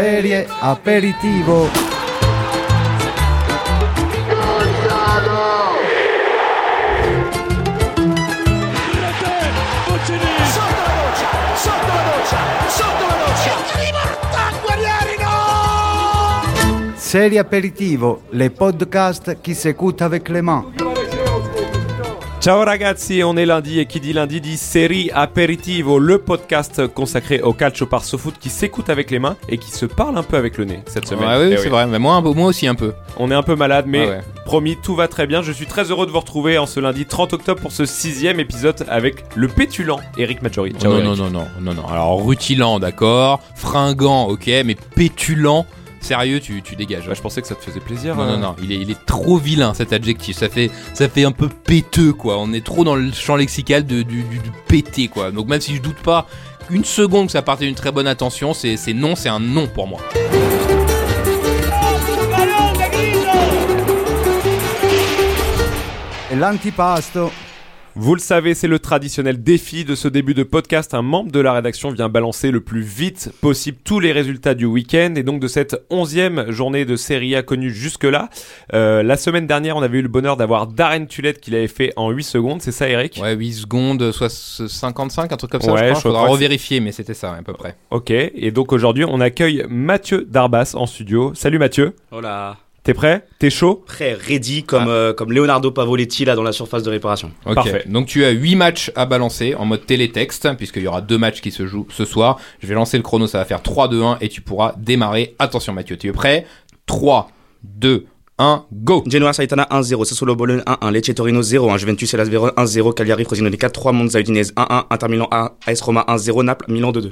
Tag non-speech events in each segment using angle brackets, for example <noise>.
Serie aperitivo. Sotto la doccia, sotto la doccia, sotto la doccia. Serie aperitivo, le podcast qui s'écoutent avec les mains. Ciao ragazzi, on est lundi et qui dit lundi dit série aperitivo, le podcast consacré au calcio par foot qui s'écoute avec les mains et qui se parle un peu avec le nez cette semaine. Ouais, oui, Eh c'est vrai. Mais moi, un peu- moi aussi un peu. On est un peu malade, mais ouais. promis, tout va très bien. Je suis très heureux de vous retrouver en ce lundi 30 octobre pour ce sixième épisode avec le pétulant Eric Majori. Ciao, non, Eric. non, non, non, non, non. Alors, rutilant, d'accord. Fringant, ok. Mais pétulant, sérieux, tu, tu dégages. Bah, je pensais que ça te faisait plaisir. Non, euh. non, non, il est, il est trop vilain cet adjectif. Ça fait, ça fait un peu péteux, quoi. On est trop dans le champ lexical de, du, du, du pété, quoi. Donc, même si je doute pas une seconde que ça partait d'une très bonne intention, c'est c'est non, c'est un non pour moi. L'antipasto, Vous le savez, c'est le traditionnel défi de ce début de podcast. Un membre de la rédaction vient balancer le plus vite possible tous les résultats du week-end et donc de cette onzième journée de Serie A connue jusque-là. Euh, la semaine dernière, on avait eu le bonheur d'avoir Darren Tulette qui l'avait fait en 8 secondes. C'est ça, Eric? Ouais, 8 secondes, soit 55, un truc comme ça, Ouais, je je crois. Faudra revérifier, mais c'était ça, à peu près. Ok. Et donc aujourd'hui, on accueille Mathieu Darbas en studio. Salut Mathieu. Voilà. T'es prêt? T'es chaud? Prêt, ready, comme, euh, comme Leonardo Pavoletti là dans la surface de réparation. Ok. Parfait. Donc tu as 8 matchs à balancer en mode télétexte, puisqu'il y aura deux matchs qui se jouent ce soir. Je vais lancer le chrono, ça va faire 3, 2, 1, et tu pourras démarrer. Attention Mathieu, tu es prêt? 3, 2, 1, go Genoa Saitana 1-0, Sassuolo Bologne 1-1, Lecce Torino 0-1, Juventus Hellas Verona 1-0, Cagliari Frosinone 4-3, Monza Udinese 1-1, Inter Milan 1, AS Roma 1-0, Naples Milan 2-2.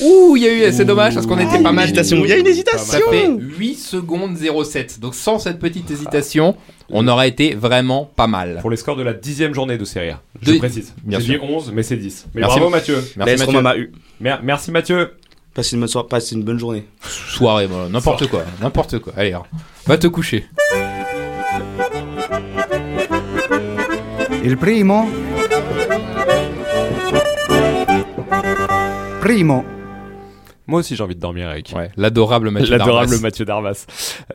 Ouh, il y a eu, c'est dommage, parce qu'on était pas mal. hésitation, il y a une Ça hésitation. fait 8 secondes 07. Donc sans cette petite hésitation, on aurait été vraiment pas mal. Pour les scores de la dixième journée de Serie A. Je De- précise. J'ai dit 11, mais c'est 10. Mais Merci. bravo Mathieu. Merci Mathieu. Mer- merci Mathieu. Passez une bonne soirée, passez une bonne journée. Soirée, voilà, n'importe quoi, n'importe quoi. Allez, alors, va te coucher. il primo. Primo, Moi aussi j'ai envie de dormir Eric. Ouais, l'adorable Mathieu L'adorable Darmas. Mathieu Darvas.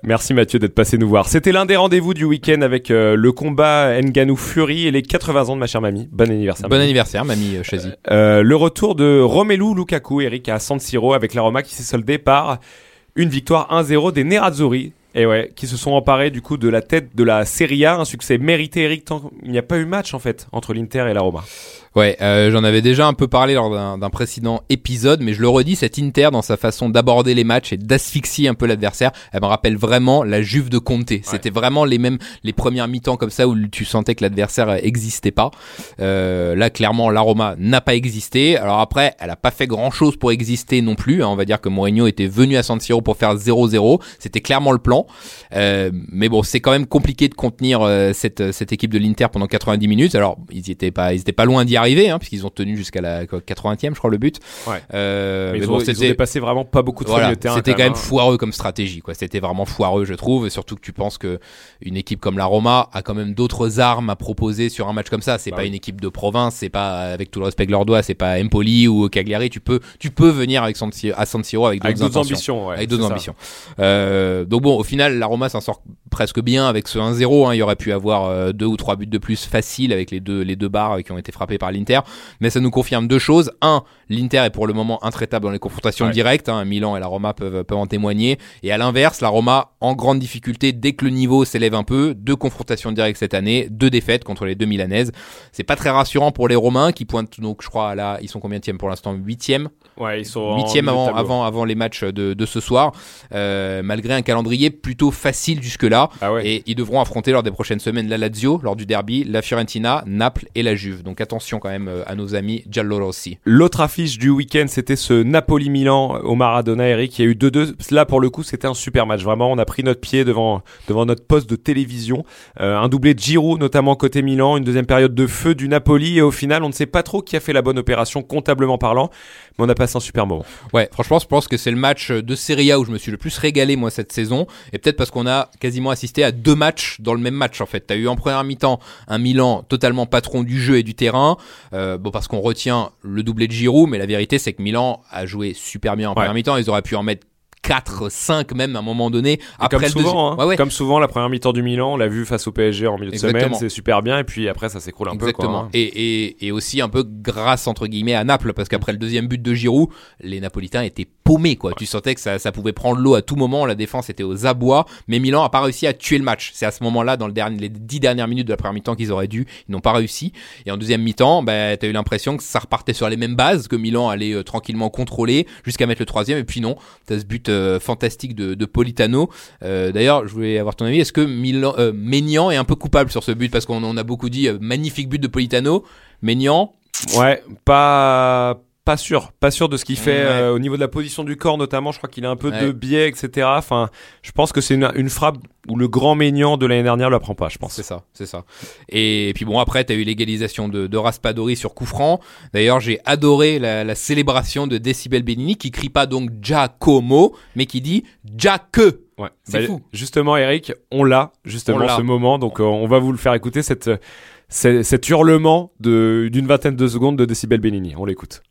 Merci Mathieu d'être passé nous voir. C'était l'un des rendez-vous du week-end avec euh, le combat Nganou Fury et les 80 ans de ma chère mamie. Bon anniversaire. Bon mamie. anniversaire, mamie euh, Chazy. Euh, le retour de Romelu Lukaku, Eric, à San Siro avec la Roma qui s'est soldée par une victoire 1-0 des Nerazzurri. Et ouais, qui se sont emparés du coup de la tête de la Serie A, un succès mérité, Eric. Tant qu'il n'y a pas eu match en fait entre l'Inter et la Roma. Ouais, euh, j'en avais déjà un peu parlé lors d'un précédent épisode, mais je le redis, cet Inter dans sa façon d'aborder les matchs et d'asphyxier un peu l'adversaire, elle me rappelle vraiment la Juve de Conte. C'était vraiment les mêmes, les premières mi-temps comme ça où tu sentais que l'adversaire euh, existait pas. Euh, là, clairement, l'Aroma n'a pas existé. Alors après, elle a pas fait grand-chose pour exister non plus. hein. On va dire que Mourinho était venu à San Siro pour faire 0-0. C'était clairement le plan. Euh, mais bon, c'est quand même compliqué de contenir euh, cette, cette équipe de l'Inter pendant 90 minutes. Alors, ils étaient pas, ils étaient pas loin d'y arriver, hein, puisqu'ils ont tenu jusqu'à la quoi, 80e, je crois, le but. Ouais. Euh, Mais mais ils, bon, ont, ils ont c'était dépassé vraiment pas beaucoup de voilà, terrain. c'était quand même hein. foireux comme stratégie, quoi. C'était vraiment foireux, je trouve, et surtout que tu penses que une équipe comme la Roma a quand même d'autres armes à proposer sur un match comme ça. C'est Bah pas oui. une équipe de province, c'est pas avec tout le respect que leur doigt, c'est pas Empoli ou Cagliari. Tu peux, tu peux venir avec San Siro, à San Siro avec d'autres ambitions. ouais, avec d'autres ambitions. Euh, donc bon, au final, la Roma s'en sort presque bien avec ce 1-0. hein. Il y aurait pu avoir euh, deux ou trois buts de plus faciles avec les deux les deux barres qui ont été frappés par l'Inter. Mais ça nous confirme deux choses. Un, l'Inter est pour le moment intraitable dans les confrontations Ouais. directes. Hein. Milan et la Roma peuvent peuvent en témoigner. Et à l'inverse, la Roma en grande difficulté dès que le niveau s'élève un peu. Deux confrontations directes cette année, deux défaites contre les deux milanaises. C'est pas très rassurant pour les Romains qui pointent donc je crois là ils sont combien pour l'instant? Huitième Ouais, ils sont huitième de avant, avant, avant les matchs de, de ce soir, euh, malgré un calendrier plutôt facile jusque-là. Ah ouais. Et ils devront affronter lors des prochaines semaines la Lazio, lors du derby, la Fiorentina, Naples et la Juve. Donc attention quand même euh, à nos amis giallorossi. L'autre affiche du week-end, c'était ce Napoli-Milan au Maradona, Eric. Il y a eu 2-2. Là, pour le coup, c'était un super match. Vraiment, on a pris notre pied devant, devant notre poste de télévision. Euh, un doublé de Giroud, notamment côté Milan. Une deuxième période de feu du Napoli. Et au final, on ne sait pas trop qui a fait la bonne opération, comptablement parlant. Mais on a passé un super moment. Ouais, franchement, je pense que c'est le match de Serie A où je me suis le plus régalé moi cette saison, et peut-être parce qu'on a quasiment assisté à deux matchs dans le même match en fait. T'as eu en première mi-temps un Milan totalement patron du jeu et du terrain, euh, bon parce qu'on retient le doublé de Giroud, mais la vérité c'est que Milan a joué super bien en première mi-temps. Ils auraient pu en mettre 4, 5 même à un moment donné. Après comme deuxi- souvent, hein, Ouais, ouais. comme souvent, la première mi-temps du Milan, on l'a vu face au PSG en milieu de Exactement. semaine, c'est super bien, et puis après ça s'écroule un Exactement. peu. Quoi, hein. et, et, et aussi un peu grâce entre guillemets à Naples parce qu'après le deuxième but de Giroud, les Napolitains étaient paumés quoi. Tu sentais que ça, ça pouvait prendre l'eau à tout moment. La défense était aux abois, mais Milan a pas réussi à tuer le match. C'est à ce moment-là, dans le dernier, les dix dernières minutes de la première mi-temps, qu'ils auraient dû. Ils n'ont pas réussi. Et en deuxième mi-temps, bah, t'as eu l'impression que ça repartait sur les mêmes bases, que Milan allait euh, tranquillement contrôler jusqu'à mettre le troisième. Et puis non, t'as ce but euh, fantastique de, de Politano. Euh, D'ailleurs, je voulais avoir ton avis. Est-ce que Milan, euh, Maignan est un peu coupable sur ce but? Parce qu'on on a beaucoup dit magnifique but de Politano. Maignan, Ouais, pas pas sûr, pas sûr de ce qu'il fait Ouais. euh, au niveau de la position du corps notamment. Je crois qu'il a un peu de biais, etc. Enfin, je pense que c'est une, une frappe où le grand Maignan de l'année dernière la prend pas. Je pense. c'est ça, c'est ça. Et puis bon, après, t'as eu l'égalisation de, de Raspadori sur coup franc. D'ailleurs, j'ai adoré la, la célébration de Decibel Benini qui crie pas donc Giacomo, mais qui dit Giaque. Ouais. C'est Bah, fou. Justement, Eric, on l'a justement On ce moment, donc euh, on va vous le faire écouter cette, cette- cet hurlement de d'une vingtaine de secondes de Decibel Benini. On l'écoute.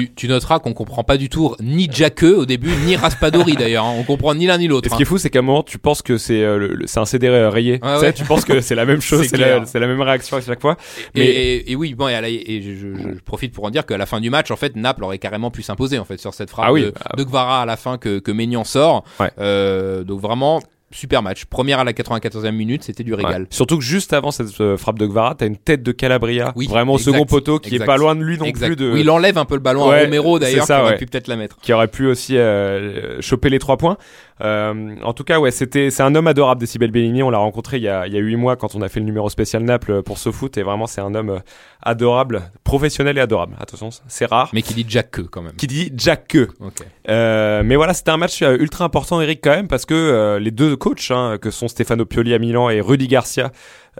Tu, tu noteras qu'on comprend pas du tout ni Giaque au début, ni Raspadori d'ailleurs. hein. On comprend ni l'un ni l'autre. Et ce hein. qui est fou, c'est qu'à un moment, tu penses que c'est euh, le- le- c'est un CD rayé. Ouais, Tu sais, ouais. Tu penses que c'est la même <laughs> chose, C'est c'est la, clair. c'est la même réaction à chaque fois. Et, Mais et- et oui, bon, et, à la- et je, je- je profite pour en dire qu'à la fin du match, en fait, Naples aurait carrément pu s'imposer en fait sur cette frappe Ah oui. de, de Gvara à la fin que, que Maignan sort. Ouais. Euh, donc vraiment super match. Première à la 94e minute, c'était du régal. Ouais. Surtout que juste avant cette euh, frappe de Gvara, t'as une tête de Calabria, Oui, vraiment au second poteau, qui exact. est pas loin de lui non Exact. plus de. Oui, il enlève un peu le ballon à Romero d'ailleurs, qui aurait ouais. pu peut-être la mettre. qui aurait pu aussi euh, choper les trois points. Euh, en tout cas, ouais, c'était c'est un homme adorable, Decibel Bellini. On l'a rencontré il y a il y a huit mois quand on a fait le numéro spécial Naples pour ce foot et vraiment c'est un homme euh, adorable, professionnel et adorable. Attention, c'est rare. Mais qui dit Jack quand même. Qui dit Jack. Ok. Euh, mais voilà, c'était un match euh, ultra important, Eric, quand même, parce que euh, les deux coachs, hein, que sont Stefano Pioli à Milan et Rudy Garcia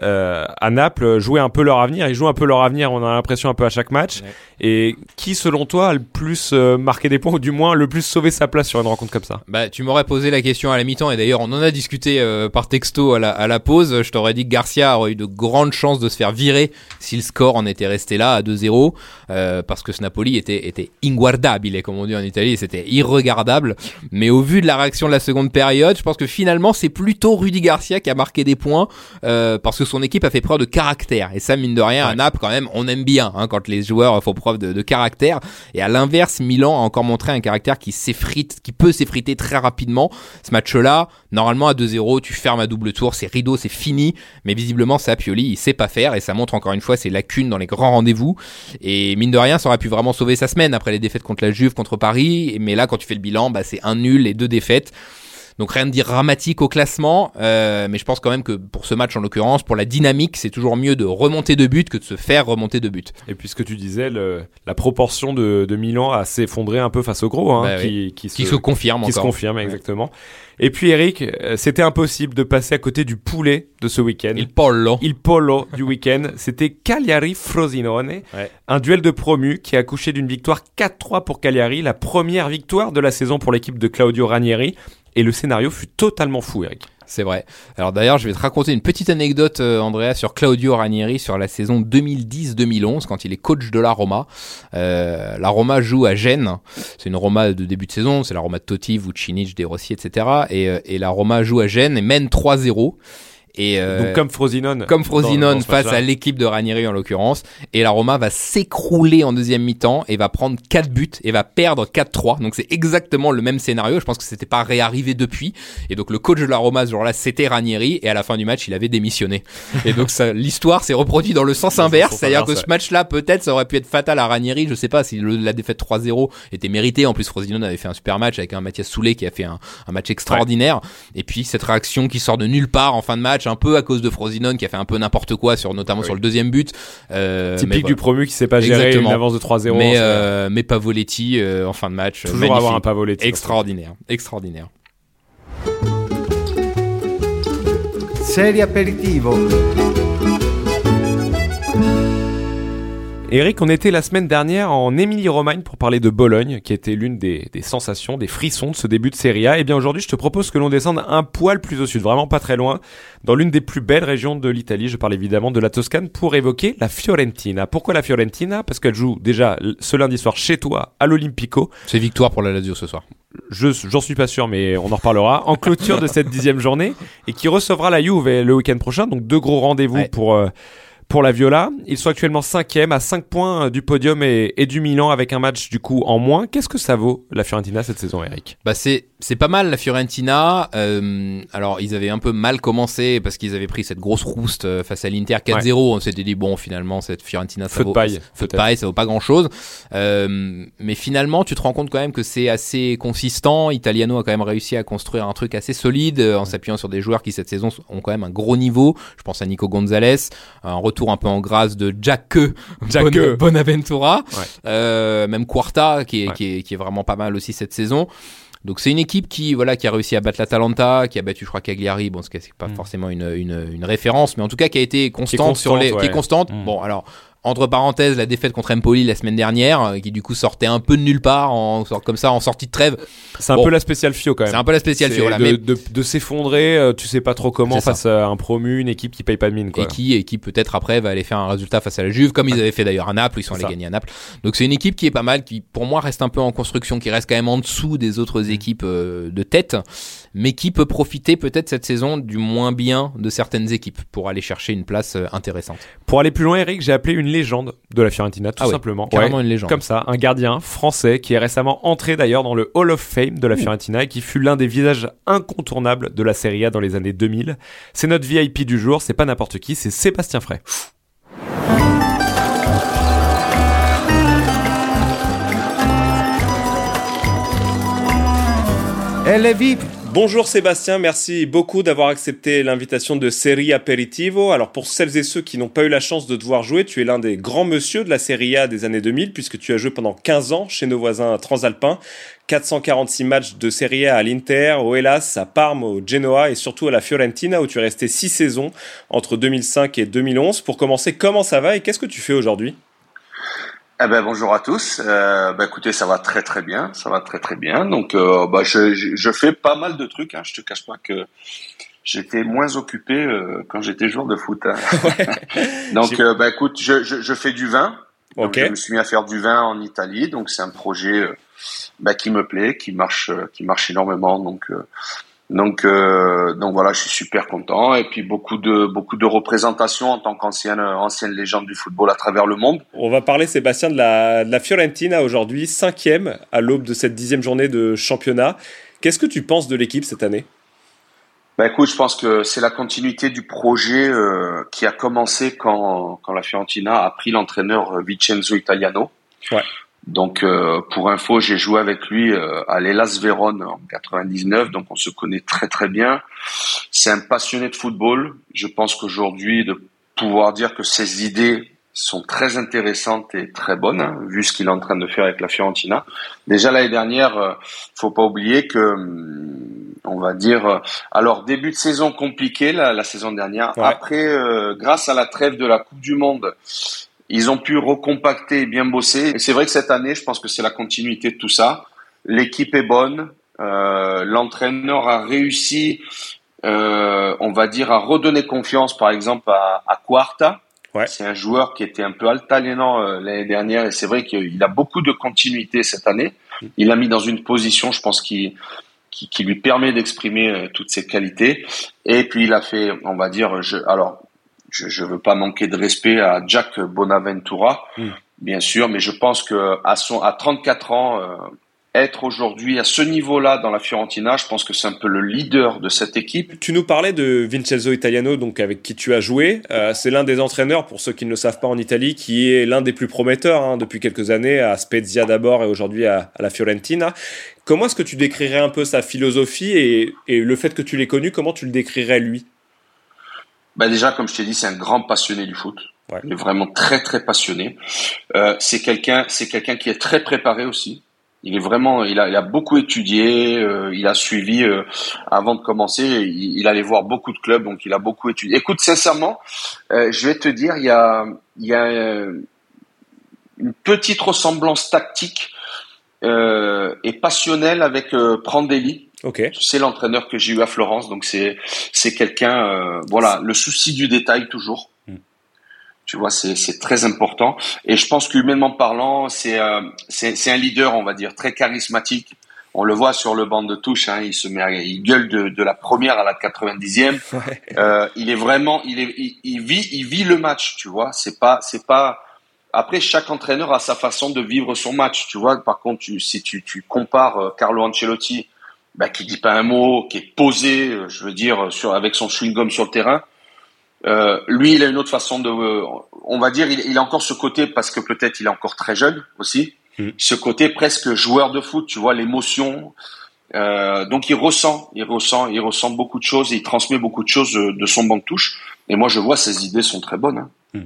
euh, à Naples, jouaient un peu leur avenir. Ils jouent un peu leur avenir, on a l'impression un peu à chaque match. Ouais. Et qui, selon toi, a le plus euh, marqué des points, ou du moins le plus sauvé sa place sur une rencontre comme ça? Bah, tu m'aurais posé la question à la mi-temps et d'ailleurs on en a discuté euh, par texto à la, à la pause. Je t'aurais dit que Garcia aurait eu de grandes chances de se faire virer si le score en était resté là à 2-0 euh, parce que ce Napoli était était inguardabile comme on dit en Italie, c'était irregardable. Mais au vu de la réaction de la seconde période, je pense que finalement c'est plutôt Rudy Garcia qui a marqué des points euh, parce que son équipe a fait preuve de caractère. Et ça mine de rien à. Naples quand même on aime bien hein, quand les joueurs font preuve de, de caractère. Et à l'inverse Milan a encore montré un caractère qui s'effrite qui peut s'effriter très rapidement. Ce match-là normalement à 2-0 tu fermes à double tour c'est rideau c'est fini. Mais visiblement ça Pioli il sait pas faire. Et ça montre encore une fois ses lacunes dans les grands rendez-vous. Et mine de rien ça aurait pu vraiment sauver sa semaine après les défaites contre la Juve contre Paris. Mais là quand tu fais le bilan bah, c'est un nul et deux défaites donc rien de dramatique au classement, euh, mais je pense quand même que pour ce match en l'occurrence, pour la dynamique, c'est toujours mieux de remonter de but que de se faire remonter de but. Et puis ce que tu disais, le, la proportion de, de Milan a s'effondré un peu face au gros, hein, Bah qui, qui, Qui se confirme qui se confirme exactement. Et puis Eric, euh, c'était impossible de passer à côté du poulet de ce week-end. Il pollo. Il polo du week-end, <laughs> c'était Cagliari-Frosinone, Ouais. un duel de promus qui a accouché d'une victoire 4-3 pour Cagliari, la première victoire de la saison pour l'équipe de Claudio Ranieri. Et le scénario fut totalement fou, Eric. C'est vrai. Alors d'ailleurs, je vais te raconter une petite anecdote, euh, Andrea, sur Claudio Ranieri sur la saison 2010-2011, quand il est coach de la Roma. Euh, la Roma joue à Gênes. C'est une Roma de début de saison. C'est la Roma de Totti, Vucinic, De Rossi, etc. Et, euh, et la Roma joue à Gênes et mène 3-0. Et euh, Donc comme Frosinone. comme Frosinone face à l'équipe de Ranieri en l'occurrence. Et la Roma va s'écrouler en deuxième mi-temps et va prendre 4 buts et va perdre 4-3. Donc c'est exactement le même scénario. Je pense que c'était pas réarrivé depuis. Et donc le coach de la Roma ce jour-là, c'était Ranieri. Et à la fin du match, il avait démissionné. et donc ça, l'histoire s'est reproduite dans le sens inverse. C'est-à-dire que ce match-là, peut-être, ça aurait pu être fatal à Ranieri. Je sais pas si le- la défaite 3-0 était méritée. En plus, Frosinone avait fait un super match avec un Mathias Soulet qui a fait un, un match extraordinaire. Et puis cette réaction qui sort de nulle part en fin de match, un peu à cause de Frosinone qui a fait un peu n'importe quoi sur notamment Oui. sur le deuxième but. Euh, mais Typique voilà. du promu qui sait pas gérer Exactement. une avance de 3-0. Mais, euh, mais Pavoletti euh, en fin de match. toujours magnifique. avoir un Pavoletti. Extraordinaire, extraordinaire. Serie aperitivo. Eric, on était la semaine dernière en Émilie-Romagne pour parler de Bologne, qui était l'une des, des sensations, des frissons de ce début de Serie A. Et bien aujourd'hui, je te propose que l'on descende un poil plus au sud, vraiment pas très loin, dans l'une des plus belles régions de l'Italie. Je parle évidemment de la Toscane pour évoquer la Fiorentina. Pourquoi la Fiorentina? Parce qu'elle joue déjà ce lundi soir chez toi à l'Olympico. C'est victoire pour la Lazio ce soir. Je, j'en suis pas sûr, mais on en reparlera. En clôture de cette dixième journée et qui recevra la Juve le week-end prochain. Donc deux gros rendez-vous Ouais. pour euh, pour la Viola. Ils sont actuellement cinquième à 5 points euh, du podium et, du Milan avec un match du coup en moins. Qu'est-ce que ça vaut la Fiorentina cette saison, Eric? Bah c'est pas mal la Fiorentina. Euh, alors ils avaient un peu mal commencé parce qu'ils avaient pris cette grosse rouste euh, face à l'Inter 4-0. On s'était dit bon finalement cette Fiorentina ça Feu de vaut paille, feu de paille ça vaut pas grand chose. mais finalement tu te rends compte quand même que c'est assez consistant. Italiano a quand même réussi à construire un truc assez solide euh, en s'appuyant sur des joueurs qui cette saison ont quand même un gros niveau. Je pense à Nico Gonzalez, un retour un peu en grâce de Jack <laughs> Jacque. Bon- Bonaventura, Ouais. euh, même Quarta qui est, qui est qui est vraiment pas mal aussi cette saison. Donc c'est une équipe qui voilà qui a réussi à battre l'Atalanta, qui a battu je crois Cagliari, bon ce qui est pas Mm. forcément une, une, une référence, mais en tout cas qui a été constante, sur les, qui est constante. Mm. Bon alors entre parenthèses la défaite contre Empoli la semaine dernière, euh, qui du coup sortait un peu de nulle part en comme ça en sortie de trêve. C'est un Bon. peu la spéciale Fio quand même. C'est un peu la spéciale Fio, voilà, de, mais de, de s'effondrer, euh, tu sais pas trop comment ça. face à un promu, une équipe qui paye pas de mine quoi. et qui et qui peut-être après va aller faire un résultat face à la Juve comme ils avaient fait d'ailleurs à Naples ils sont allés ça. gagner à Naples donc c'est une équipe qui est pas mal qui pour moi reste un peu en construction qui reste quand même en dessous des autres Mm. équipes euh, de tête mais qui peut profiter peut-être cette saison du moins bien de certaines équipes pour aller chercher une place euh, intéressante Pour aller plus loin, Eric, j'ai appelé une légende de la Fiorentina, tout Ah ouais, simplement. carrément Ouais. une légende Comme ça, un gardien français qui est récemment entré d'ailleurs dans le Hall of Fame de la Fiorentina et qui fut l'un des visages incontournables de la Serie A dans les années 2000. C'est notre VIP du jour, c'est pas n'importe qui, c'est Sébastien Frey. Elle est vive. Bonjour Sébastien, merci beaucoup d'avoir accepté l'invitation de Serie Aperitivo. Alors pour celles et ceux qui n'ont pas eu la chance de te voir jouer, tu es l'un des grands monsieur de la Serie A des années 2000 puisque tu as joué pendant 15 ans chez nos voisins transalpins. 446 matchs de Serie A à l'Inter, au Hellas, à Parme, au Genoa et surtout à la Fiorentina où tu es resté 6 saisons entre 2005 et 2011. Pour commencer, comment ça va et qu'est-ce que tu fais aujourd'hui? Eh ben bonjour à tous. Euh, bah, écoutez, ça va très très bien, ça va très très bien. Donc euh, bah, je, je, je fais pas mal de trucs. Hein. Je te cache pas que j'étais moins occupé euh, quand j'étais joueur de foot. hein. <laughs> <laughs> donc bah écoute, je, fais du vin. Donc. Je me suis mis à faire du vin en Italie. Donc c'est un projet bah, qui me plaît, qui marche, qui marche énormément. Donc donc euh, donc voilà, je suis super content. Et puis beaucoup de beaucoup de représentations en tant qu'ancienne ancienne légende du football à travers le monde. On va parler, Sébastien, de la, de la Fiorentina aujourd'hui, cinquième à l'aube de cette dixième journée de championnat. Qu'est-ce que tu penses de l'équipe cette année? Bah écoute, je pense que c'est la continuité du projet euh, qui a commencé quand, quand la Fiorentina a pris l'entraîneur euh, Vincenzo Italiano. Ouais. Donc euh, pour info, j'ai joué avec lui euh, à l'Elas Vérone en 99, donc on se connaît très très bien. C'est un passionné de football. Je pense qu'aujourd'hui, de pouvoir dire que ses idées sont très intéressantes et très bonnes, hein, vu ce qu'il est en train de faire avec la Fiorentina. Déjà l'année dernière, euh, faut pas oublier que, hum, on va dire, euh, alors début de saison compliqué la, la saison dernière. Ouais. Après, euh, grâce à la trêve de la Coupe du Monde, ils ont pu recompacter et bien bosser. Et c'est vrai que cette année, je pense que c'est la continuité de tout ça. L'équipe est bonne. Euh, L'entraîneur a réussi, euh, on va dire, à redonner confiance, par exemple, à, à Quarta. Ouais. C'est un joueur qui était un peu altalénant euh, l'année dernière et c'est vrai qu'il a beaucoup de continuité cette année. Il l'a mis dans une position, je pense, qui, qui, qui lui permet d'exprimer toutes ses qualités. Et puis il a fait, on va dire, je, alors je je veux pas manquer de respect à Jack Bonaventura, Mm. bien sûr, mais je pense que à son à 34 ans, euh, être aujourd'hui à ce niveau-là dans la Fiorentina, je pense que c'est un peu le leader de cette équipe. Tu nous parlais de Vincenzo Italiano, donc avec qui tu as joué. Euh, c'est l'un des entraîneurs, pour ceux qui ne le savent pas en Italie, qui est l'un des plus prometteurs hein, depuis quelques années, à Spezia d'abord et aujourd'hui à, à la Fiorentina. Comment est-ce que tu décrirais un peu sa philosophie et, et le fait que tu l'aies connu, comment tu le décrirais lui? Bah déjà, comme je t'ai dit, c'est un grand passionné du foot. Ouais. Il est vraiment très très passionné. Euh, c'est quelqu'un, c'est quelqu'un qui est très préparé aussi. Il est vraiment, il a, il a beaucoup étudié, euh, il a suivi euh, avant de commencer. Il, il, allait voir beaucoup de clubs, donc il a beaucoup étudié. Écoute, sincèrement, euh, je vais te dire, il y a, il y a une petite ressemblance tactique et passionnelle avec Prandelli. Okay. C'est l'entraîneur que j'ai eu à Florence, donc c'est c'est quelqu'un, voilà, le souci du détail toujours. Tu vois, c'est très important. Et je pense qu'humainement parlant, c'est euh, c'est un leader, on va dire, très charismatique. On le voit sur le banc de touche, hein, il se met, il gueule de, de la première à la 90e. <laughs> Ouais. Euh, il est vraiment, il est, il, il, vit, il vit le match, tu vois. C'est pas, c'est pas. Après, chaque entraîneur a sa façon de vivre son match, tu vois. Par contre, tu, si tu, tu compares euh, Carlo Ancelotti, bah, qui dit pas un mot, qui est posé, euh, je veux dire, sur avec son chewing gum sur le terrain, euh, lui, il a une autre façon de, on va dire, il, il a encore ce côté parce que peut-être il est encore très jeune aussi, mmh. ce côté presque joueur de foot, tu vois, l'émotion. Euh, donc il ressent, il ressent, il ressent beaucoup de choses, et il transmet beaucoup de choses de, de son banc de touche. Et moi, je vois ses idées sont très bonnes. Hein. Mmh.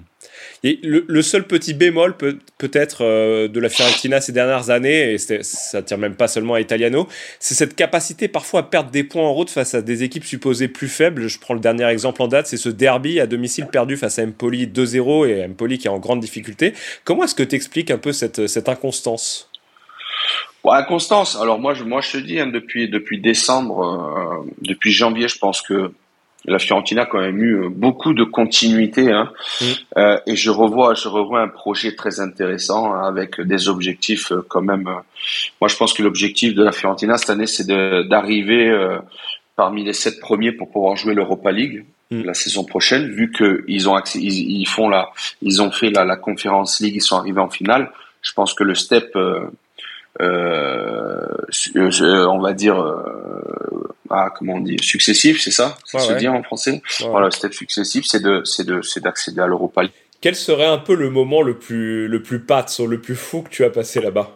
Et le, seul petit bémol peut, peut-être euh, de la Fiorentina ces dernières années, et ça tient même pas seulement à Italiano, c'est cette capacité parfois à perdre des points en route face à des équipes supposées plus faibles. Je prends le dernier exemple en date, c'est ce derby à domicile perdu face à Empoli 2-0 et Empoli qui est en grande difficulté. Comment est-ce que tu expliques un peu cette, cette inconstance? Alors moi, je, te dis, hein, depuis depuis décembre, euh, depuis janvier, je pense que la Fiorentina a quand même eu beaucoup de continuité hein. mmh. euh, et je revois je revois un projet très intéressant hein, avec des objectifs euh, quand même euh, moi je pense que l'objectif de la Fiorentina cette année c'est d'arriver euh, parmi les sept premiers pour pouvoir jouer l'Europa League mmh. la saison prochaine vu que ils ont accès, ils, ils, font la ils ont fait la, la Conference League ils sont arrivés en finale je pense que le step euh, on va dire ah, comment on dit, successif, c'est ça? Ça ouais, se ouais. dit en français? Ouais. Voilà, step successif, c'est de, c'est de, c'est d'accéder à l'Europa League. Quel serait un peu le moment le plus, le plus pat, le plus fou que tu as passé là-bas?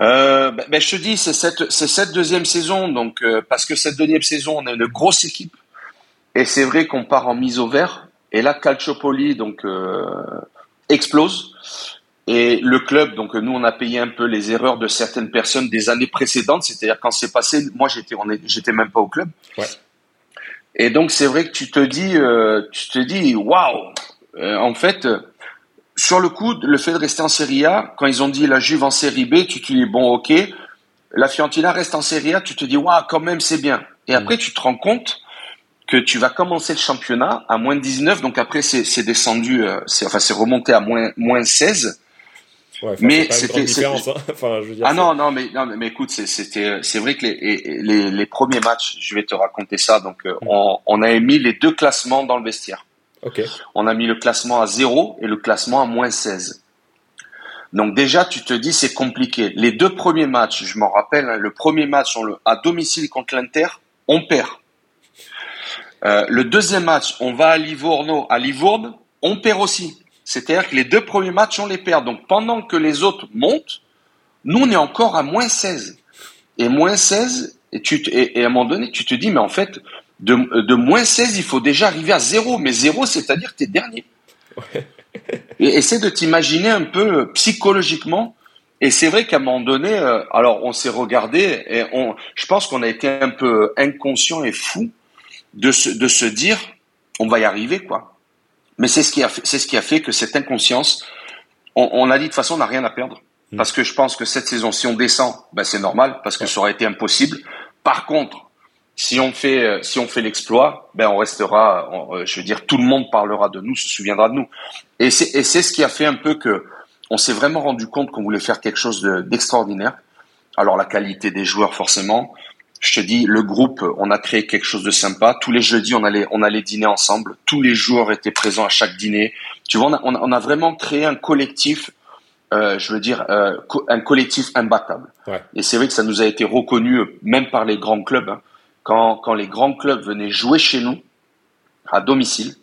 Euh, ben, ben, je te dis, c'est cette, c'est cette deuxième saison, donc euh, parce que cette deuxième saison, on a une grosse équipe, et c'est vrai qu'on part en mise au vert, et là, Calciopoli donc euh, explose. Et le club, donc nous, on a payé un peu les erreurs de certaines personnes des années précédentes. C'est-à-dire quand c'est passé, moi j'étais, on est, j'étais même pas au club. Ouais. Et donc c'est vrai que tu te dis, euh, tu te dis, waouh. Euh, en fait, sur le coup, le fait de rester en Serie A, quand ils ont dit la Juve en Série B, tu te dis bon, ok. La Fiorentina reste en Serie A, tu te dis waouh, quand même c'est bien. Et après, mmh. tu te rends compte que tu vas commencer le championnat à moins 19, donc après c'est descendu, euh, enfin c'est remonté à moins moins 16. Ouais, mais c'était hein. <laughs> enfin, je veux dire, ah non non mais non mais écoute c'était c'est vrai que les, les, les premiers matchs je vais te raconter ça donc euh, on, on a mis les deux classements dans le vestiaire. Okay. on a mis le classement à 0 et le classement à moins 16 donc déjà tu te dis c'est compliqué. Les deux premiers matchs je m'en rappelle hein, le premier match on le, à domicile contre l'Inter on perd. Euh, le deuxième match on va à Livorno. À Livourne on perd aussi c'est-à-dire que les deux premiers matchs, on les perd. Donc pendant que les autres montent, nous, on est encore à moins 16. Et moins 16, et, tu, et, et à un moment donné, tu te dis, mais en fait, de, de moins 16, il faut déjà arriver à zéro. Mais zéro, c'est-à-dire que tu es dernier. Ouais. et essaie de t'imaginer un peu psychologiquement. Et c'est vrai qu'à un moment donné, euh, alors on s'est regardé et on, je pense qu'on a été un peu inconscient et fou de se, de se dire, on va y arriver, quoi. Mais c'est ce qui a fait, c'est ce qui a fait que cette inconscience, on, on a dit de toute façon, on n'a rien à perdre. Mmh. Parce que je pense que cette saison, si on descend, ben c'est normal, parce que ça aurait été impossible. Par contre, si on fait, si on fait l'exploit, ben on restera, on, je veux dire, tout le monde parlera de nous, se souviendra de nous. Et c'est, et c'est ce qui a fait un peu que on s'est vraiment rendu compte qu'on voulait faire quelque chose de, d'extraordinaire. Alors la qualité des joueurs, forcément, je te dis, le groupe, on a créé quelque chose de sympa. Tous les jeudis, on allait, on allait dîner ensemble. Tous les joueurs étaient présents à chaque dîner. Tu vois, on a, on a vraiment créé un collectif, euh, je veux dire, euh, un collectif imbattable. Ouais. Et c'est vrai que ça nous a été reconnu, même par les grands clubs. Hein. Quand, quand les grands clubs venaient jouer chez nous, à domicile,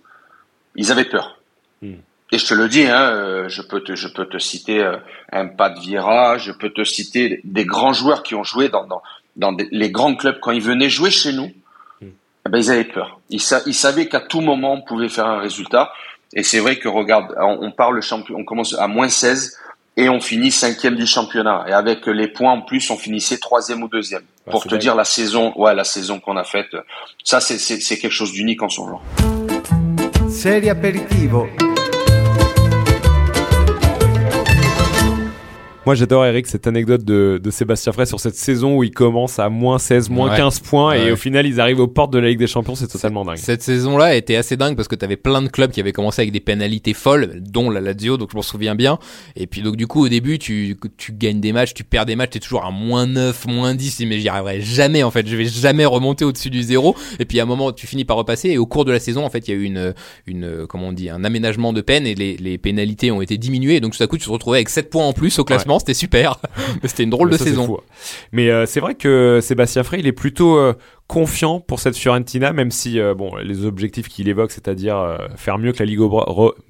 ils avaient peur. Mm. Et je te le dis, hein, euh, je peux te, je peux te citer euh, un Pat Vieira, je peux te citer des grands joueurs qui ont joué dans, dans, dans des, les grands clubs, quand ils venaient jouer chez nous, mm. eh ben, ils avaient peur. Ils, sa ils savaient qu'à tout moment, on pouvait faire un résultat. Et c'est vrai que, regarde, on, on part le champion, on commence à moins 16. et on finit cinquième du championnat. Et avec les points en plus, on finissait troisième ou deuxième. Ah, Pour te dire la saison, ouais, la saison qu'on a faite, ça c'est quelque chose d'unique en son genre. Serie aperitivo. Moi, j'adore, Eric, cette anecdote de, de Sébastien Frey sur cette saison où il commence à moins 16, moins Ouais. 15 points et au final, ils arrivent aux portes de la Ligue des Champions. C'est totalement dingue. Cette saison-là était assez dingue parce que t'avais plein de clubs qui avaient commencé avec des pénalités folles, dont la Lazio, donc je m'en souviens bien. Et puis donc du coup au début tu tu gagnes des matchs, tu perds des matchs, t'es toujours à moins 9, moins 10, mais j'y arriverai jamais en fait, je vais jamais remonter au-dessus du zéro. Et puis à un moment tu finis par repasser et au cours de la saison en fait il y a eu une une comment on dit un aménagement de peine et les, les pénalités ont été diminuées. Donc tout à coup tu te retrouvais avec 7 points en plus au classement, c'était super. Mais <laughs> c'était une drôle de ça, saison. Mais euh, c'est vrai que Sébastien Frey, il est plutôt euh, confiant pour cette Fiorentina, même si euh, bon, les objectifs qu'il évoque, c'est-à-dire euh, faire mieux que la Ligue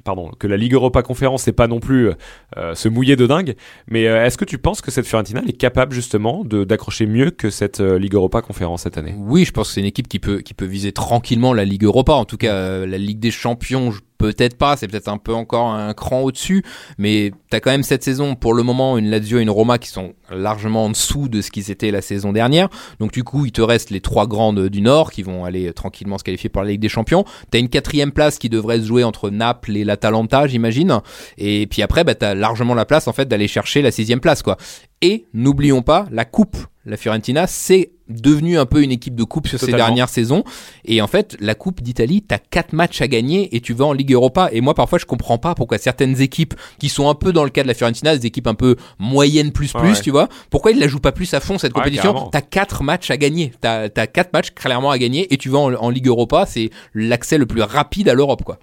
pardon, que la Ligue Europa Conférence, c'est pas non plus euh, se mouiller de dingue. Mais est-ce que tu penses que cette Fiorentina elle est capable justement de d'accrocher mieux que cette Ligue Europa Conférence cette année? Oui, je pense que c'est une équipe qui peut qui peut viser tranquillement la Ligue Europa. En tout cas, la Ligue des Champions, je- peut-être pas. C'est peut-être un peu encore un cran au-dessus. Mais t'as quand même cette saison, pour le moment, une Lazio et une Roma qui sont largement en dessous de ce qu'ils étaient la saison dernière. Donc du coup, il te reste les trois grandes du Nord qui vont aller tranquillement se qualifier pour la Ligue des Champions. T'as une quatrième place qui devrait se jouer entre Naples et l'Atalanta, j'imagine. Et puis après, bah, largement la place en fait d'aller chercher la sixième place, quoi. Et n'oublions pas la coupe. La Fiorentina, c'est devenu un peu une équipe de coupe sur ces dernières saisons. Et en fait, la Coupe d'Italie, t'as quatre matchs à gagner et tu vas en Ligue Europa. Et moi, parfois, je comprends pas pourquoi certaines équipes qui sont un peu dans le cas de la Fiorentina, des équipes un peu moyennes plus plus, Ouais. tu vois, pourquoi ils la jouent pas plus à fond cette Ouais, compétition? T'as quatre matchs à gagner. T'as as quatre matchs clairement à gagner et tu vas en, en Ligue Europa. C'est l'accès le plus rapide à l'Europe, quoi.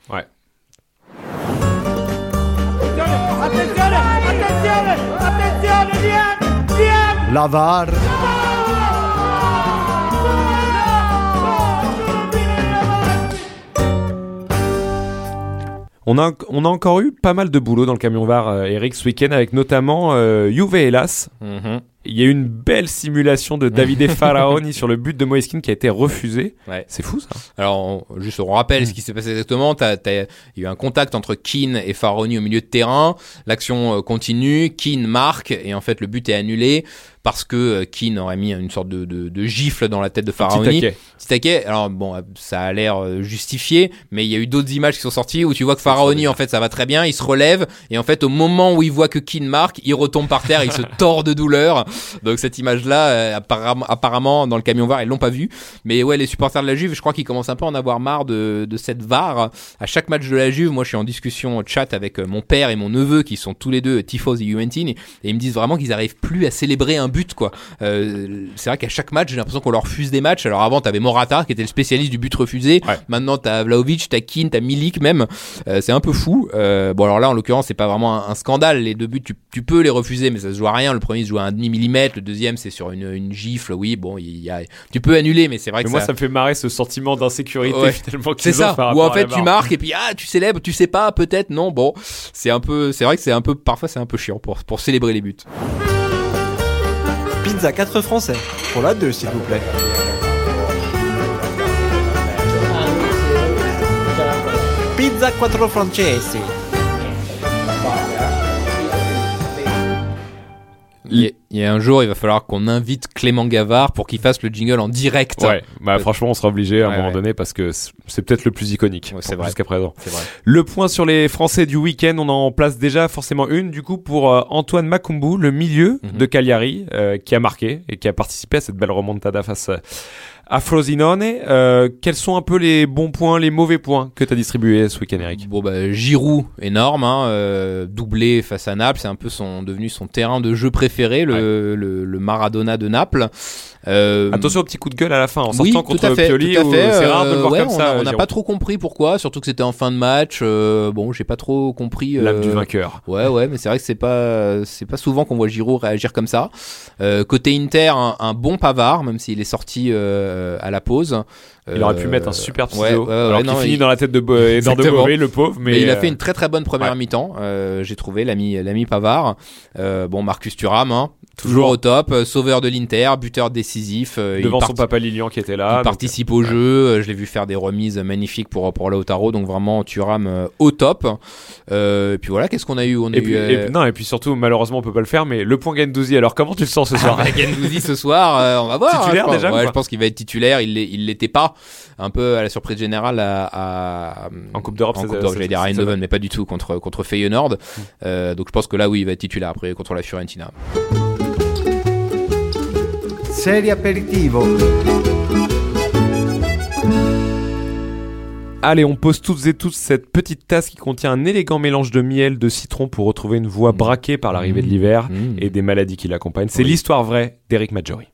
Attenzione, attenzione, attenzione, Diego, On a, on a encore eu pas mal de boulot dans le camion VAR, euh, Eric, ce week-end, avec notamment euh, Juve Hélas. Il y a eu une belle simulation de Davide <laughs> Faraoni sur le but de Moiskin qui a été refusé. Ouais. C'est fou ça. Alors, on- juste on rappelle ce qui s'est passé exactement. Il y a eu un contact entre Keane et Faroni au milieu de terrain. L'action euh, continue. Keane marque et en fait le but est annulé parce que euh, Keane aurait mis une sorte de, de, de gifle dans la tête de Petit taquet. Petit taquet. Alors bon, ça a l'air euh, justifié, mais il y a eu d'autres images qui sont sorties où tu vois que Faraoni en fait ça va très bien, il se relève et en fait au moment où il voit que Keane marque, il retombe par terre, il se <laughs> tord de douleur. Donc cette image-là, euh, apparemment, dans le camion VAR ils l'ont pas vu, mais ouais les supporters de la Juve, je crois qu'ils commencent un peu à en avoir marre de, de cette VAR. À chaque match de la Juve, moi je suis en discussion chat avec mon père et mon neveu qui sont tous les deux tifos et Juventini et ils me disent vraiment qu'ils arrivent plus à célébrer un but quoi. Euh, c'est vrai qu'à chaque match, j'ai l'impression qu'on leur refuse des matchs. Alors avant, t'avais Morata qui était le spécialiste du but refusé. Ouais. Maintenant, t'as Vlaovic, t'as Keane, t'as Milik même. Euh, c'est un peu fou. Euh, bon alors là, en l'occurrence, c'est pas vraiment un, un scandale. Les deux buts, tu, tu peux les refuser, mais ça se joue à rien. Le premier se joue à un demi millimètre, le deuxième c'est sur une, une gifle. Oui, bon, il y a, tu peux annuler, mais c'est vrai Mais que moi, ça. ça me fait marrer ce sentiment d'insécurité Ouais. finalement qu'ils C'est ça. par Ou en fait tu marques et puis ah tu célèbres, tu sais pas, peut-être non. Bon, c'est un peu, c'est vrai que c'est un peu, parfois c'est un peu chiant pour pour célébrer les buts. Pizza 4 français. Pour la 2, s'il vous plaît. Pizza 4 francesi. A, il y a un jour, il va falloir qu'on invite Clément Gavard pour qu'il fasse le jingle en direct. Ouais, bah Ouais. franchement, on sera obligé à un Ouais, moment ouais. donné parce que c'est peut-être le plus iconique Ouais, c'est pour- vrai. jusqu'à présent. Vrai. Le point sur les Français du week-end, on en place déjà forcément une du coup pour euh, Antoine Makumbu, le milieu Mhm. de Cagliari, euh, qui a marqué et qui a participé à cette belle remontada face euh, à Frosinone. Euh, quels sont un peu les bons points, les mauvais points que tu as distribués ce week-end, Eric? Bon bah Giroud énorme, hein, euh, doublé face à Naples, c'est un peu son devenu son terrain de jeu préféré, le, le, le Maradona de Naples. Euh, Attention au petit coup de gueule à la fin en oui, sortant tout contre fait, Pioli. C'est rare de le euh, voir ouais, comme on ça. a- On n'a pas trop compris pourquoi, surtout que c'était en fin de match. euh, bon, j'ai pas trop compris. L'âme euh, du vainqueur. Ouais, ouais, mais c'est vrai que c'est pas, c'est pas souvent qu'on voit Giroud réagir comme ça. Euh, côté Inter, un, un bon Pavard, même s'il est sorti euh, à la pause. Il aurait Euh, pu mettre un super ouais, alors qu'il finit il- dans la tête de <laughs> de mauvais, le pauvre. Mais, Mais, il a euh, fait une très très bonne première mi-temps, euh, j'ai trouvé l'ami l'ami Pavard. Euh, bon, Marcus Thuram, hein, Toujours au top, euh, sauveur de l'Inter, buteur décisif. euh, il devant son papa Lilian qui était là. il participe au jeu, euh, je l'ai vu faire des remises magnifiques pour, pour Lautaro, donc vraiment Thuram euh, au top. Euh, et puis voilà, qu'est-ce qu'on a eu? On a Et eu euh, non, et puis surtout, malheureusement, on peut pas le faire, mais le point Gendouzi, alors comment tu le sens ce soir? <laughs> Ah bah, Gendouzi ce soir, euh, on va voir. <laughs> Titulaire je pense. déjà je pense qu'il va être titulaire. Il l'était pas. Un peu à la surprise générale à, à- En Coupe d'Europe, en Coupe d'Europe, j'allais dire à Eindhoven, mais pas du tout contre contre Feyenoord. Euh, donc je pense que là, oui, il va être titulaire après contre la Fiorentina. Serie aperitivo. Allez, on pose toutes et tous cette petite tasse qui contient un élégant mélange de miel, de citron pour retrouver une voix braquée par l'arrivée de l'hiver Mmh. et des maladies qui l'accompagnent. C'est Oui. l'histoire vraie d'Eric Maggiori.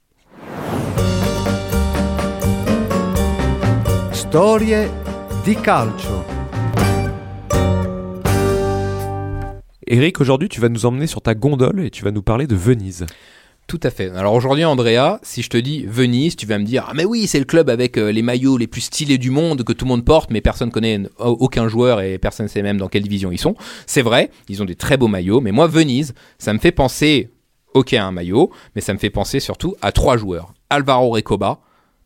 Storie di calcio. Eric, aujourd'hui, tu vas nous emmener sur ta gondole et tu vas nous parler de Venise. Tout à fait. Alors aujourd'hui, Andrea, si je te dis Venise, tu vas me dire ah mais oui, c'est le club avec euh, les maillots les plus stylés du monde que tout le monde porte, mais personne connaît n- au- aucun joueur et personne sait même dans quelle division ils sont. C'est vrai, ils ont des très beaux maillots, mais moi Venise, ça me fait penser ok à un maillot, mais ça me fait penser surtout à trois joueurs Alvaro Recoba,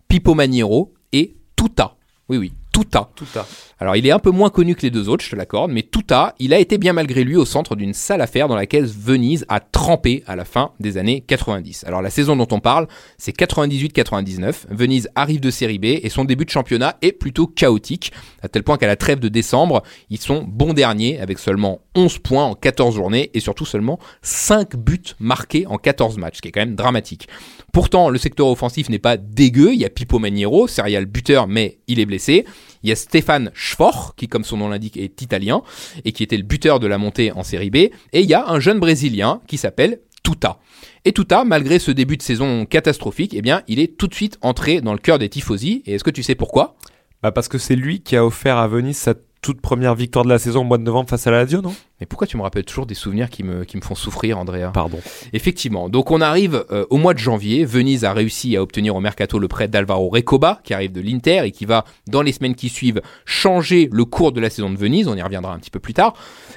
Pipo Maniero et Tuta. Oui oui, Tuta. Tout à. Alors, il est un peu moins connu que les deux autres, je te l'accorde, mais Tuta, il a été bien malgré lui au centre d'une sale affaire dans laquelle Venise a trempé à la fin des années 90. Alors, la saison dont on parle, c'est 98-99. Venise arrive de série B et son début de championnat est plutôt chaotique, à tel point qu'à la trêve de décembre, ils sont bons derniers avec seulement 11 points en 14 journées et surtout seulement 5 buts marqués en 14 matchs, ce qui est quand même dramatique. Pourtant, le secteur offensif n'est pas dégueu. Il y a Pipo Maniero, serial buteur, mais il est blessé. Il y a Stéphane Schfor, qui, comme son nom l'indique, est italien et qui était le buteur de la montée en série B. Et il y a un jeune brésilien qui s'appelle Tuta. Et Tuta, malgré ce début de saison catastrophique, eh bien, il est tout de suite entré dans le cœur des tifosi. Et est-ce que tu sais pourquoi? Bah parce que c'est lui qui a offert à Venise sa toute première victoire de la saison au mois de novembre face à la Lazio, non? Mais pourquoi tu me rappelles toujours des souvenirs qui me, qui me font souffrir, Andrea? Pardon. Effectivement. Donc on arrive euh, au mois de janvier. Venise a réussi à obtenir au mercato le prêt d'Alvaro Recoba, qui arrive de l'Inter et qui va, dans les semaines qui suivent, changer le cours de la saison de Venise. On y reviendra un petit peu plus tard.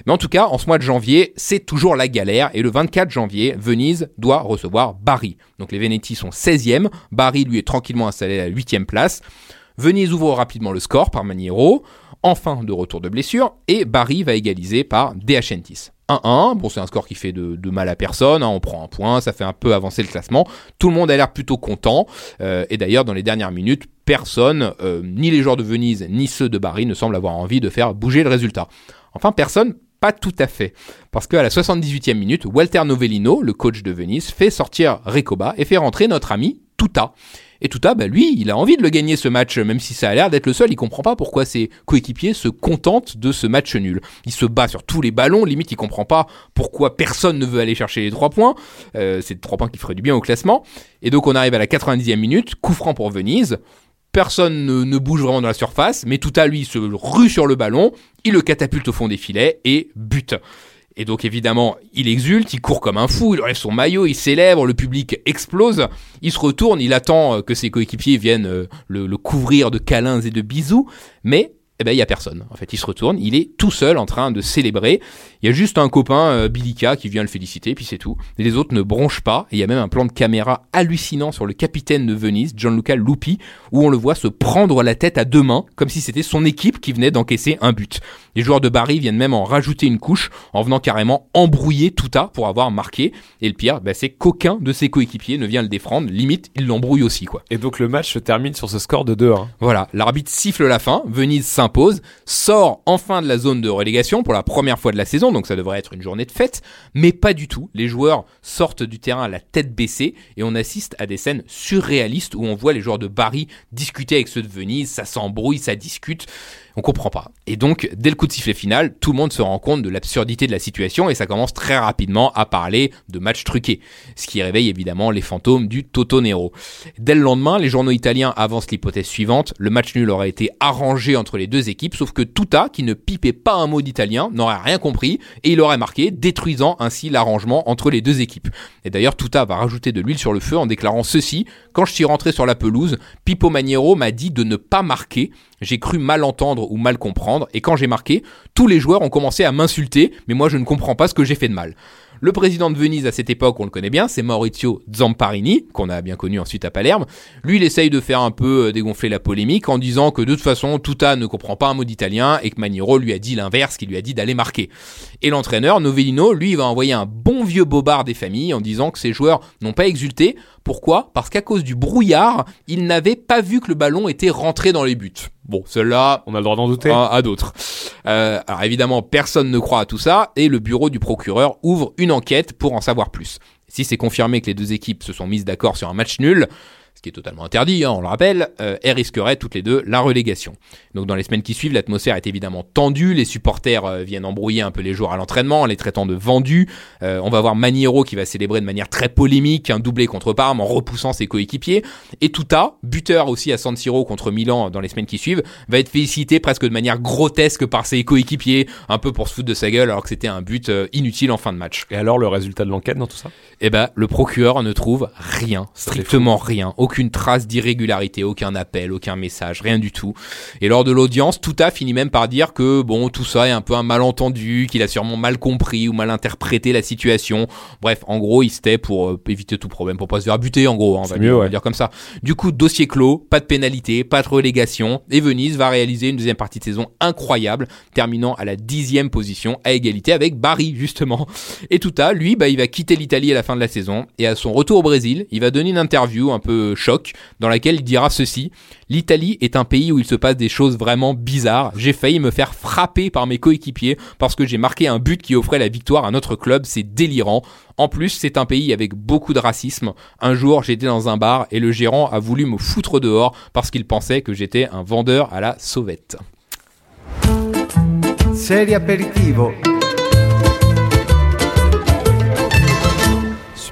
Mais en tout cas, en ce mois de janvier, c'est toujours la galère. Et le 24 janvier, Venise doit recevoir Bari. Donc les Veneti sont 16e. Bari, lui, est tranquillement installé à la 8e place. Venise ouvre rapidement le score par Maniero, enfin de retour de blessure, et Bari va égaliser par De Acentis. 1-1, bon c'est un score qui fait de, de mal à personne, hein, on prend un point, ça fait un peu avancer le classement, tout le monde a l'air plutôt content, euh, et d'ailleurs dans les dernières minutes, personne, euh, ni les joueurs de Venise, ni ceux de Bari ne semblent avoir envie de faire bouger le résultat. Enfin personne, pas tout à fait, parce qu'à la 78e minute, Walter Novellino, le coach de Venise, fait sortir Recoba et fait rentrer notre ami Tuta. Et Tuta, bah lui, il a envie de le gagner ce match, même si ça a l'air d'être le seul. Il comprend pas pourquoi ses coéquipiers se contentent de ce match nul. Il se bat sur tous les ballons, limite il comprend pas pourquoi personne ne veut aller chercher les trois points. Euh, c'est trois points qui feraient du bien au classement. Et donc on arrive à la 90e minute, coup franc pour Venise. Personne ne, bouge vraiment dans la surface, mais Tuta lui se rue sur le ballon, il le catapulte au fond des filets et bute. Et donc évidemment, il exulte, il court comme un fou, il enlève son maillot, il célèbre, le public explose, il se retourne, il attend euh, que ses coéquipiers viennent euh, le, le couvrir de câlins et de bisous, mais eh ben il y a personne. En fait, il se retourne, il est tout seul en train de célébrer. Il y a juste un copain euh, Bilika qui vient le féliciter, puis c'est tout. Et les autres ne bronchent pas. Et il y a même un plan de caméra hallucinant sur le capitaine de Venise, Gianluca Lupi, où on le voit se prendre la tête à deux mains, comme si c'était son équipe qui venait d'encaisser un but. Les joueurs de Bari viennent même en rajouter une couche, en venant carrément embrouiller Tuta pour avoir marqué. Et le pire, bah, c'est qu'aucun de ses coéquipiers ne vient le défendre. Limite, il l'embrouille aussi, quoi. Et donc le match se termine sur ce score de 2-1. Voilà, l'arbitre siffle la fin, Venise s'impose, sort enfin de la zone de relégation pour la première fois de la saison, donc ça devrait être une journée de fête, mais pas du tout. Les joueurs sortent du terrain la tête baissée et on assiste à des scènes surréalistes où on voit les joueurs de Bari discuter avec ceux de Venise, ça s'embrouille, ça discute. On comprend pas. Et donc, dès le coup de sifflet final, tout le monde se rend compte de l'absurdité de la situation et ça commence très rapidement à parler de matchs truqués. Ce qui réveille évidemment les fantômes du Toto Nero. Dès le lendemain, les journaux italiens avancent l'hypothèse suivante. Le match nul aurait été arrangé entre les deux équipes, sauf que Tuta, qui ne pipait pas un mot d'italien, n'aurait rien compris et il aurait marqué, détruisant ainsi l'arrangement entre les deux équipes. Et d'ailleurs, Tuta va rajouter de l'huile sur le feu en déclarant ceci. Quand je suis rentré sur la pelouse, Pippo Maniero m'a dit de ne pas marquer. J'ai cru mal entendre ou mal comprendre, et quand j'ai marqué, tous les joueurs ont commencé à m'insulter, mais moi je ne comprends pas ce que j'ai fait de mal. Le président de Venise à cette époque, on le connaît bien, c'est Maurizio Zamparini, qu'on a bien connu ensuite à Palerme. Lui, il essaye de faire un peu euh, dégonfler la polémique en disant que de toute façon, Tuta ne comprend pas un mot d'italien et que Maniero lui a dit l'inverse, qu'il lui a dit d'aller marquer. Et l'entraîneur, Novellino, lui, va envoyer un bon vieux bobard des familles en disant que ses joueurs n'ont pas exulté. Pourquoi? Parce qu'à cause du brouillard, ils n'avaient pas vu que le ballon était rentré dans les buts. Bon, cela, On a le droit d'en douter. à, à d'autres. Euh, alors évidemment, personne ne croit à tout ça et le bureau du procureur ouvre une enquête pour en savoir plus. Si c'est confirmé que les deux équipes se sont mises d'accord sur un match nul, ce qui est totalement interdit, hein, on le rappelle, euh, elles risqueraient toutes les deux la relégation. Donc dans les semaines qui suivent, l'atmosphère est évidemment tendue, les supporters euh, viennent embrouiller un peu les joueurs à l'entraînement en les traitant de vendus. Euh, on va voir Maniero qui va célébrer de manière très polémique un doublé contre Parme en repoussant ses coéquipiers. Et Tuta, buteur aussi à San Siro contre Milan dans les semaines qui suivent, va être félicité presque de manière grotesque par ses coéquipiers, un peu pour se foutre de sa gueule alors que c'était un but euh, inutile en fin de match. Et alors, le résultat de l'enquête dans tout ça? Eh ben, le procureur ne trouve rien, strictement rien, aucune trace d'irrégularité, aucun appel, aucun message, rien du tout. Et lors de l'audience, Touta finit même par dire que bon, tout ça est un peu un malentendu, qu'il a sûrement mal compris ou mal interprété la situation. Bref, en gros, il se tait pour euh, éviter tout problème, pour pas se faire buter, en gros, hein, on va dire, mieux, on va ouais. dire comme ça. Du coup, dossier clos, pas de pénalité, pas de relégation, et Venise va réaliser une deuxième partie de saison incroyable, terminant à la dixième position, à égalité avec Bari, justement. Et Tuta, lui, bah, il va quitter l'Italie à la fin de la saison, et à son retour au Brésil, il va donner une interview un peu choc, dans laquelle il dira ceci. L'Italie est un pays où il se passe des choses vraiment bizarres. J'ai failli me faire frapper par mes coéquipiers parce que j'ai marqué un but qui offrait la victoire à notre club. C'est délirant. En plus, c'est un pays avec beaucoup de racisme. Un jour, j'étais dans un bar et le gérant a voulu me foutre dehors parce qu'il pensait que j'étais un vendeur à la sauvette.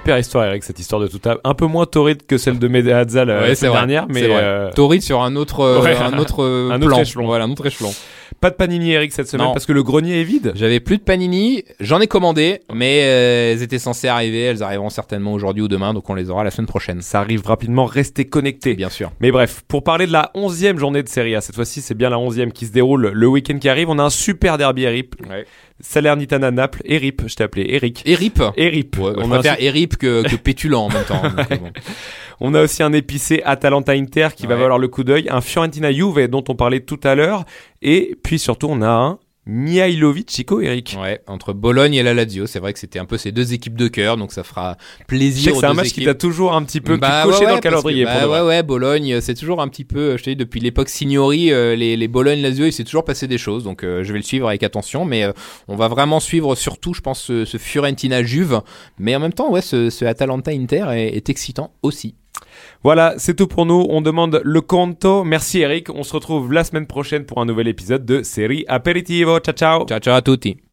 Super histoire, Eric, cette histoire de Tuta. Un peu moins torride que celle de Medeazza la Ouais, semaine vrai, dernière, mais euh, Torrid sur un autre, euh, Ouais, un autre, <laughs> euh, un autre plan. échelon. Voilà, un autre échelon. pas de panini, Eric, cette semaine Non. parce que le grenier est vide. J'avais plus de panini, j'en ai commandé, mais euh, elles étaient censées arriver, elles arriveront certainement aujourd'hui ou demain, donc on les aura la semaine prochaine. Ça arrive rapidement, restez connectés. Bien sûr. Mais bref, pour parler de la 11e journée de Serie A, cette fois-ci c'est bien la 11e qui se déroule le week-end qui arrive, on a un super derby Erip. Ouais. Salernitana Naples, Erip, je t'ai appelé Eric. Erip. Erip. Ouais, on, je a un préfère Erip que, que <laughs> pétulant en même temps. donc, euh, bon. <laughs> On a aussi un épicé Atalanta Inter qui va valoir le coup d'œil, un Fiorentina Juve dont on parlait tout à l'heure, et puis surtout on a un Mihailovic Chico Eric. Ouais, entre Bologne et la Lazio, c'est vrai que c'était un peu ces deux équipes de cœur, donc ça fera plaisir c'est un match qui t'a toujours un petit peu Bah, coché ouais, dans le calendrier que, bah, ouais, ouais, Bologne, c'est toujours un petit peu, je te dis, depuis l'époque Signori, euh, les, les Bologne-Lazio, il s'est toujours passé des choses, donc euh, je vais le suivre avec attention, mais euh, on va vraiment suivre surtout, je pense, ce, ce Fiorentina-Juve, mais en même temps, ouais, ce, ce Atalanta-Inter est, est excitant aussi. Voilà, c'est tout pour nous. On demande le conto. Merci Eric. On se retrouve la semaine prochaine pour un nouvel épisode de Série Aperitivo. Ciao ciao. Ciao, ciao à tutti.